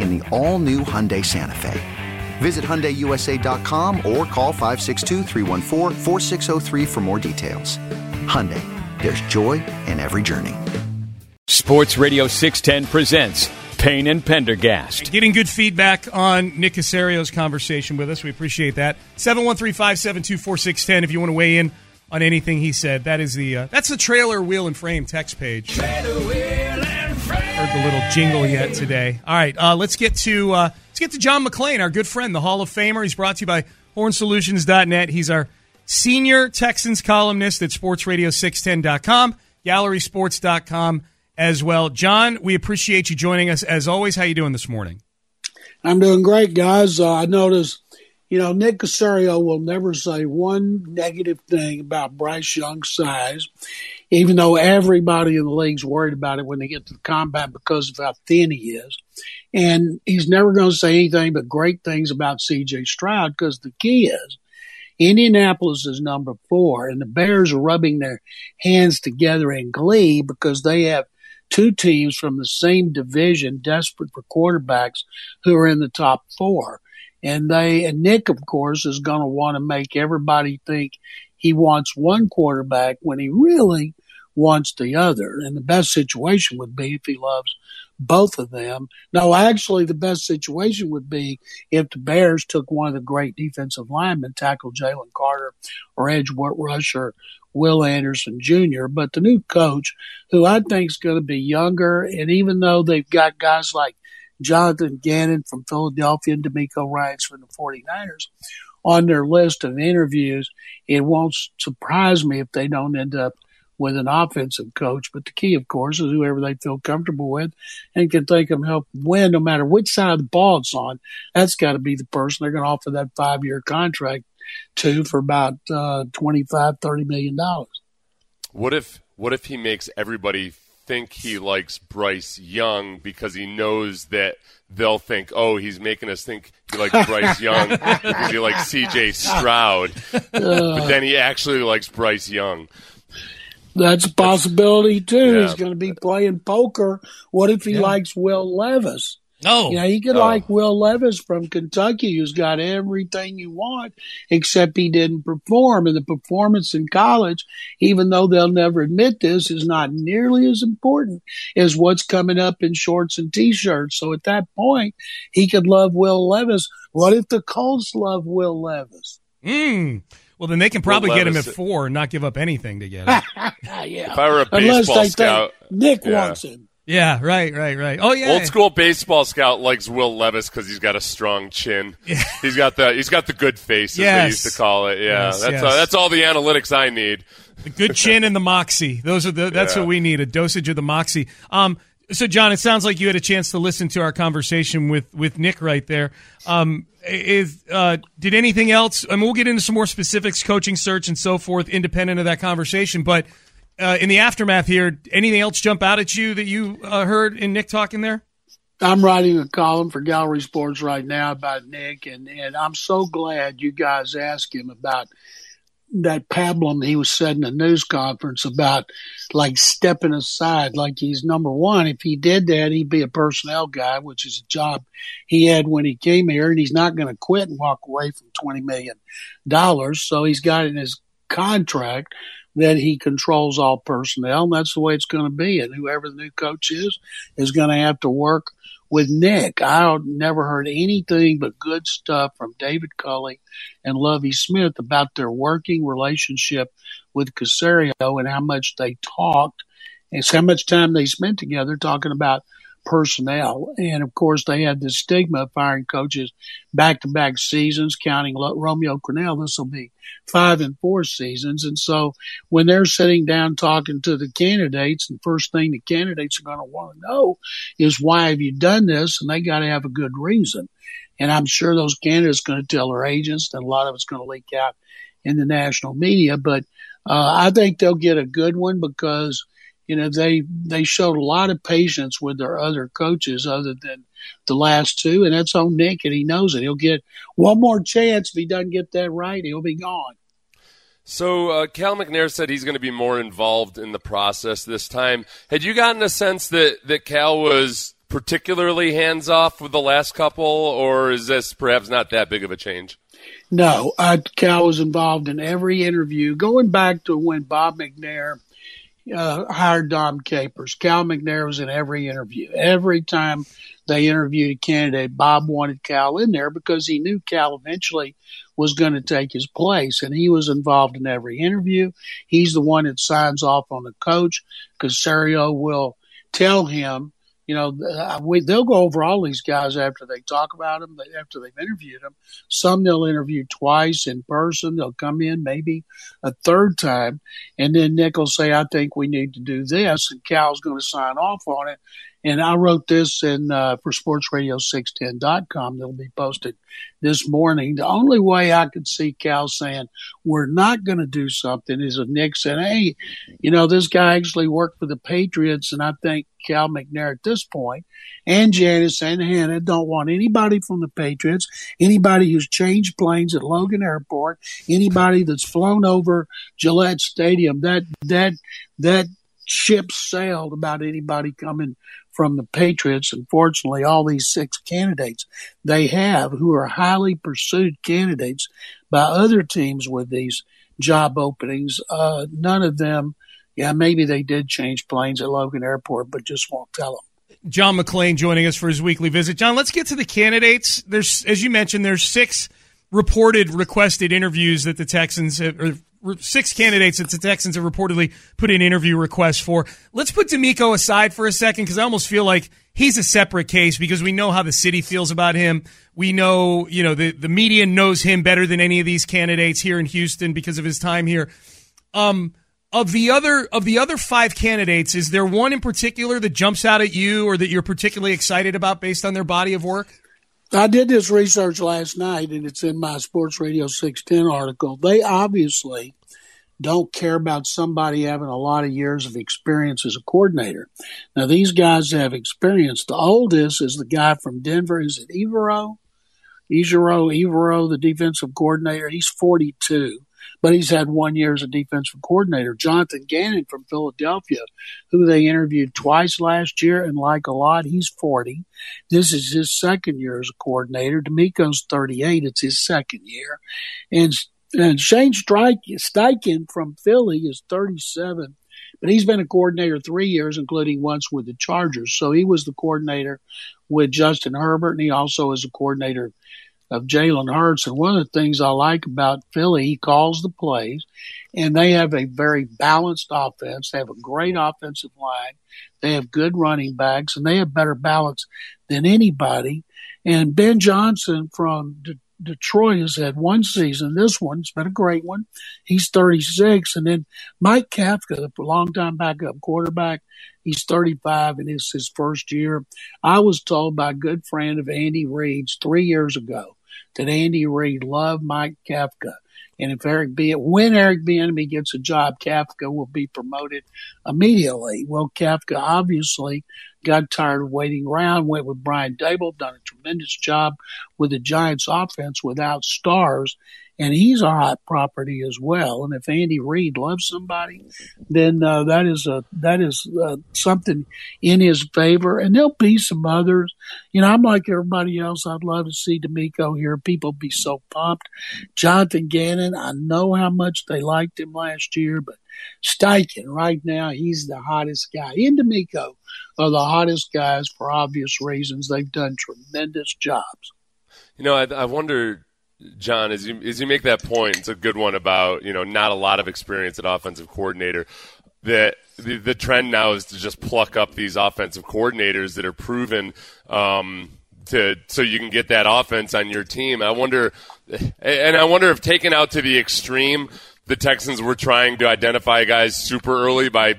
in the all new Hyundai Santa Fe. Visit HyundaiUSA.com or call 562 for more details. Hyundai, there's joy in every journey. Sports Radio 610 presents Payne and Pendergast. Getting good feedback on Nick Caserio's conversation with us. We appreciate that. 713-572-4610 if you want to weigh in on anything he said. That is the uh, that's the trailer wheel and frame text page. Trailer the little jingle yet today. All right, uh, let's get to uh, let's get to John McClain, our good friend, the Hall of Famer. He's brought to you by HornSolutions.net. He's our senior Texans columnist at SportsRadio610.com, GallerySports.com as well. John, we appreciate you joining us as always. How you doing this morning? I'm doing great, guys. Uh, I noticed you know, Nick Caserio will never say one negative thing about Bryce Young's size, even though everybody in the league's worried about it when they get to the combine because of how thin he is. And he's never going to say anything but great things about CJ Stroud because the key is Indianapolis is number four, and the Bears are rubbing their hands together in glee because they have two teams from the same division desperate for quarterbacks who are in the top four. And they, and Nick, of course, is going to want to make everybody think he wants one quarterback when he really wants the other. And the best situation would be if he loves both of them. No, actually, the best situation would be if the Bears took one of the great defensive linemen, tackle Jalen Carter or edge rusher Will Anderson Jr. But the new coach, who I think is going to be younger, and even though they've got guys like Jonathan Gannon from Philadelphia and DeMeco Ryans from the 49ers on their list of interviews. It won't surprise me if they don't end up with an offensive coach. But the key, of course, is whoever they feel comfortable with and can take them help win no matter which side of the ball it's on. That's got to be the person they're going to offer that five year contract to for about uh, 25, 30 million dollars. What if, what if he makes everybody think he likes Bryce Young because he knows that they'll think, oh, he's making us think he likes Bryce Young because he likes C.J. Stroud, but then he actually likes Bryce Young. That's a possibility too. Yeah. He's going to be playing poker. What if he yeah. likes Will Levis? No. You know, he could oh. like Will Levis from Kentucky, who's got everything you want, except he didn't perform. And the performance in college, even though they'll never admit this, is not nearly as important as what's coming up in shorts and t-shirts. So at that point, he could love Will Levis. What if the Colts love Will Levis? Hmm. Well, then they can probably get him at four and not give up anything to get him. yeah. If I were a baseball scout, Nick yeah. wants him. Yeah, right, right, right. Oh yeah. Old school baseball scout likes Will Levis because he's got a strong chin. Yeah. He's got the he's got the good face, as yes. they used to call it. Yeah, yes, that's yes. Uh, that's all the analytics I need. The good chin and the moxie. Those are the that's yeah. what we need. A dosage of the moxie. Um. So John, it sounds like you had a chance to listen to our conversation with with Nick right there. Um. Is uh did anything else? I mean, we'll get into some more specifics, coaching search and so forth, independent of that conversation, but uh, in the aftermath here, anything else jump out at you that you uh, heard in Nick talking there? I'm writing a column for Gallery Sports right now about Nick, and, and I'm so glad you guys asked him about that pablum he was said in a news conference about like stepping aside like he's number one. If he did that, he'd be a personnel guy, which is a job he had when he came here, and he's not going to quit and walk away from twenty million dollars. So he's got in his contract that he controls all personnel, and that's the way it's going to be. And whoever the new coach is is going to have to work with Nick. I never heard anything but good stuff from David Culley and Lovie Smith about their working relationship with Caserio and how much they talked and how much time they spent together talking about personnel. And of course, they had the stigma of firing coaches back to back seasons, counting Romeo Crennel. This will be five and four seasons. And so when they're sitting down talking to the candidates, the first thing the candidates are going to want to know is why have you done this? And they got to have a good reason. And I'm sure those candidates are going to tell their agents, and a lot of it's going to leak out in the national media. But uh, I think they'll get a good one because you know they they showed a lot of patience with their other coaches other than the last two and that's on nick and he knows it. He'll get one more chance. If he doesn't get that right he'll be gone. So uh, cal mcnair said he's going to be more involved in the process this time. Had you gotten a sense that that cal was particularly hands off with the last couple or is this perhaps not that big of a change? No uh, cal was involved in every interview. Going back to when bob mcnair uh, hired Dom Capers. Cal McNair was in every interview. Every time they interviewed a candidate, Bob wanted Cal in there because he knew Cal eventually was going to take his place, and he was involved in every interview. He's the one that signs off on the coach because Caserio will tell him you know, uh, we, they'll go over all these guys after they talk about them, after they've interviewed them. Some they'll interview twice in person. They'll come in maybe a third time. And then Nick will say, I think we need to do this. And Cal's going to sign off on it. And I wrote this in uh, for sportsradio610.com that'll be posted this morning. The only way I could see Cal saying we're not going to do something is if Nick said, "Hey, you know, this guy actually worked for the Patriots," and I think Cal McNair at this point and Janice and Hannah don't want anybody from the Patriots, anybody who's changed planes at Logan Airport, anybody that's flown over Gillette Stadium. That that that ship sailed about anybody coming from the Patriots. Unfortunately, all these six candidates they have who are highly pursued candidates by other teams with these job openings, uh, none of them, yeah, maybe they did change planes at Logan Airport, but just won't tell them. John McClain joining us for his weekly visit. John, let's get to the candidates. There's, as you mentioned, there's six reported requested interviews that the Texans have, six candidates that the Texans have reportedly put in interview requests for. Let's put DeMeco aside for a second because I almost feel like he's a separate case because we know how the city feels about him. We know, you know, the, the media knows him better than any of these candidates here in Houston because of his time here. Um, of the other of the other five candidates, is there one in particular that jumps out at you or that you're particularly excited about based on their body of work? I did this research last night, and it's in my Sports Radio 610 article. They obviously don't care about somebody having a lot of years of experience as a coordinator. Now, these guys have experience. The oldest is the guy from Denver. Is it Evero? Ejiro Evero, the defensive coordinator. He's 42 but he's had one year as a defensive coordinator. Jonathan Gannon from Philadelphia, who they interviewed twice last year and like a lot, he's 40. This is his second year as a coordinator. DeMeco's 38. It's his second year. And, and Shane Steichen from Philly is 37 but he's been a coordinator three years, including once with the Chargers. So he was the coordinator with Justin Herbert, and he also is a coordinator of Jalen Hurts. And one of the things I like about Philly, he calls the plays, and they have a very balanced offense. They have a great offensive line. They have good running backs, and they have better balance than anybody. And Ben Johnson from De- Detroit has had one season. This one's been a great one. He's 36. And then Mike Kafka, the longtime backup quarterback, he's 35 and it's his first year. I was told by a good friend of Andy Reid's three years ago that Andy Reid loved Mike Kafka. And if Eric B, when Eric Bieniemy gets a job, Kafka will be promoted immediately. Well, Kafka obviously got tired of waiting around, went with Brian Daboll, done a tremendous job with the Giants offense without stars and he's a hot property as well. And if Andy Reid loves somebody, then uh, that is a that is uh, something in his favor. And there'll be some others. You know, I'm like everybody else. I'd love to see DeMeco here. People be so pumped. Jonathan Gannon, I know how much they liked him last year, but Steichen right now, he's the hottest guy. In DeMeco are the hottest guys for obvious reasons. They've done tremendous jobs. You know, I, I wonder John, as you as you make that point, it's a good one about you know not a lot of experience at offensive coordinator. That the, the trend now is to just pluck up these offensive coordinators that are proven um, to so you can get that offense on your team. I wonder, and I wonder if taken out to the extreme, the Texans were trying to identify guys super early by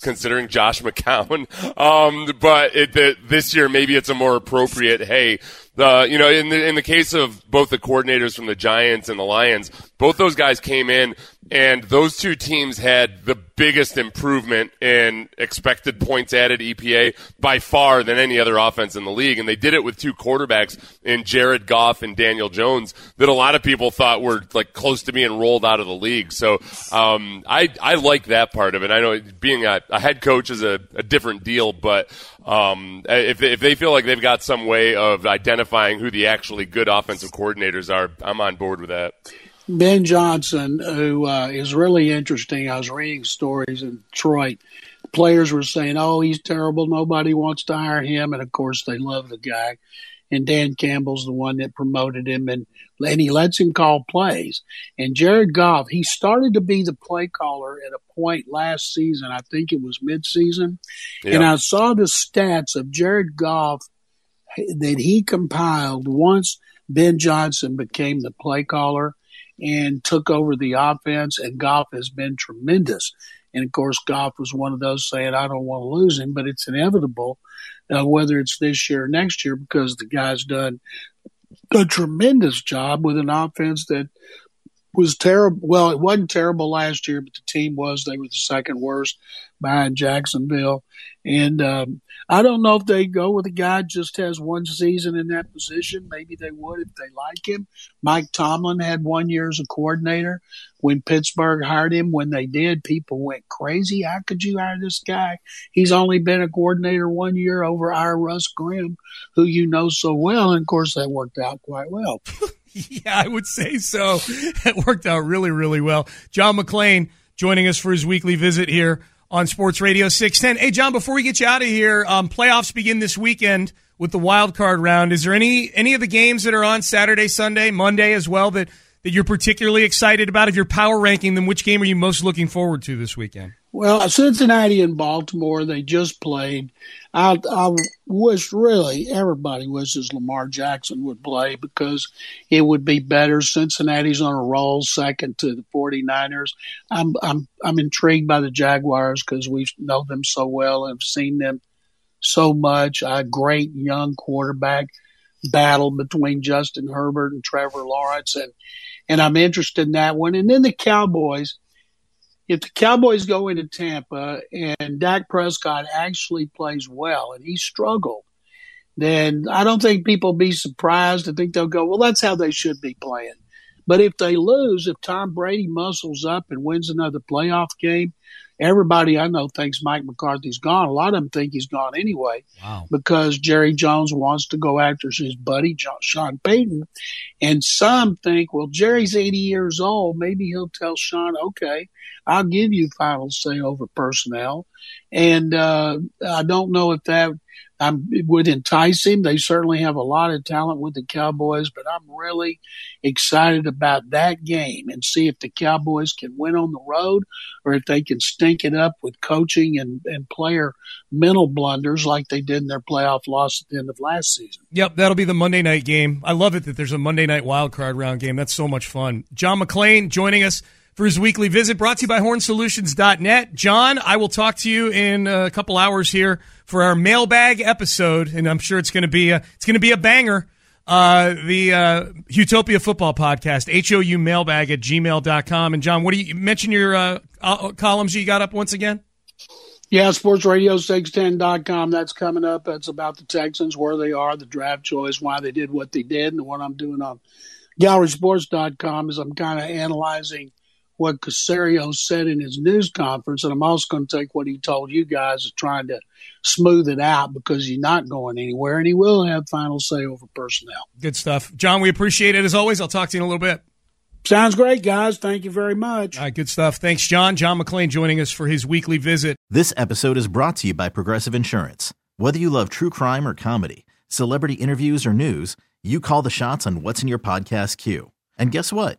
considering Josh McCown. Um, but it, the, this year, maybe it's a more appropriate, hey, you know, in the, in the case of both the coordinators from the Giants and the Lions, both those guys came in and those two teams had the biggest improvement in expected points added EPA by far than any other offense in the league. And they did it with two quarterbacks in Jared Goff and Daniel Jones that a lot of people thought were like close to being rolled out of the league. So um, I I like that part of it. I know being a, a head coach is a, a different deal, but um, if they, if they feel like they've got some way of identifying who the actually good offensive coordinators are, I'm on board with that. Ben Johnson, who uh, is really interesting. I was reading stories in Detroit. Players were saying, "Oh, he's terrible. Nobody wants to hire him," and of course, they love the guy. And Dan Campbell's the one that promoted him, and and he lets him call plays. And Jared Goff, he started to be the play caller at a point last season. I think it was midseason, yeah. and I saw the stats of Jared Goff that he compiled once Ben Johnson became the play caller and took over the offense, and Goff has been tremendous. And of course, Goff was one of those saying, I don't want to lose him, but it's inevitable, uh, whether it's this year or next year, because the guy's done a tremendous job with an offense that was terrible. Well, it wasn't terrible last year, but the team was. They were the second worst behind Jacksonville. And um, I don't know if they go with a guy just has one season in that position. Maybe they would if they like him. Mike Tomlin had one year as a coordinator. When Pittsburgh hired him, when they did, people went crazy. How could you hire this guy? He's only been a coordinator one year over our Russ Grimm, who you know so well. And of course, that worked out quite well. yeah, I would say so. It worked out really, really well. John McClain joining us for his weekly visit here on Sports Radio 610. Hey, John, before we get you out of here, um, playoffs begin this weekend with the wild card round. Is there any any of the games that are on Saturday, Sunday, Monday as well that, that you're particularly excited about? If you're power ranking them, which game are you most looking forward to this weekend? Well, Cincinnati and Baltimore, they just played. I, I wish really everybody wishes Lamar Jackson would play because it would be better. Cincinnati's on a roll, second to the 49ers. I'm I'm I'm intrigued by the Jaguars because we know them so well and have seen them so much. A great young quarterback battle between Justin Herbert and Trevor Lawrence, and and I'm interested in that one. And then the Cowboys if the Cowboys go into Tampa and Dak Prescott actually plays well and he struggled, then I don't think people be surprised. I think they'll go, well, that's how they should be playing. But if they lose, if Tom Brady muscles up and wins another playoff game, everybody I know thinks Mike McCarthy's gone. A lot of them think he's gone anyway wow. because Jerry Jones wants to go after his buddy Sean Payton. And some think, well, Jerry's 80 years old. Maybe he'll tell Sean, okay, I'll give you final say over personnel. And uh, I don't know if that um, would entice him. They certainly have a lot of talent with the Cowboys, but I'm really excited about that game and see if the Cowboys can win on the road or if they can stink it up with coaching and, and player mental blunders like they did in their playoff loss at the end of last season. Yep, that'll be the Monday night game. I love it that there's a Monday night wild card round game. That's so much fun. John McClain joining us for his weekly visit brought to you by hornsolutions.net. John, I will talk to you in a couple hours here for our mailbag episode, and I'm sure it's going to be a, it's going to be a banger. Uh, the uh, Utopia Football Podcast, HOU mailbag at gmail.com. And John, what do you, you mention your uh, uh, columns you got up once again? Yeah, sportsradio610.com. That's coming up. That's about the Texans, where they are, the draft choice, why they did what they did. And what I'm doing on gallerysports.com is I'm kind of analyzing what Caserio said in his news conference. And I'm also going to take what he told you guys and trying to smooth it out because he's not going anywhere and he will have final say over personnel. Good stuff. John, we appreciate it as always. I'll talk to you in a little bit. Sounds great, guys. Thank you very much. All right, good stuff. Thanks, John. John McClain joining us for his weekly visit. This episode is brought to you by Progressive Insurance. Whether you love true crime or comedy, celebrity interviews or news, you call the shots on what's in your podcast queue. And guess what?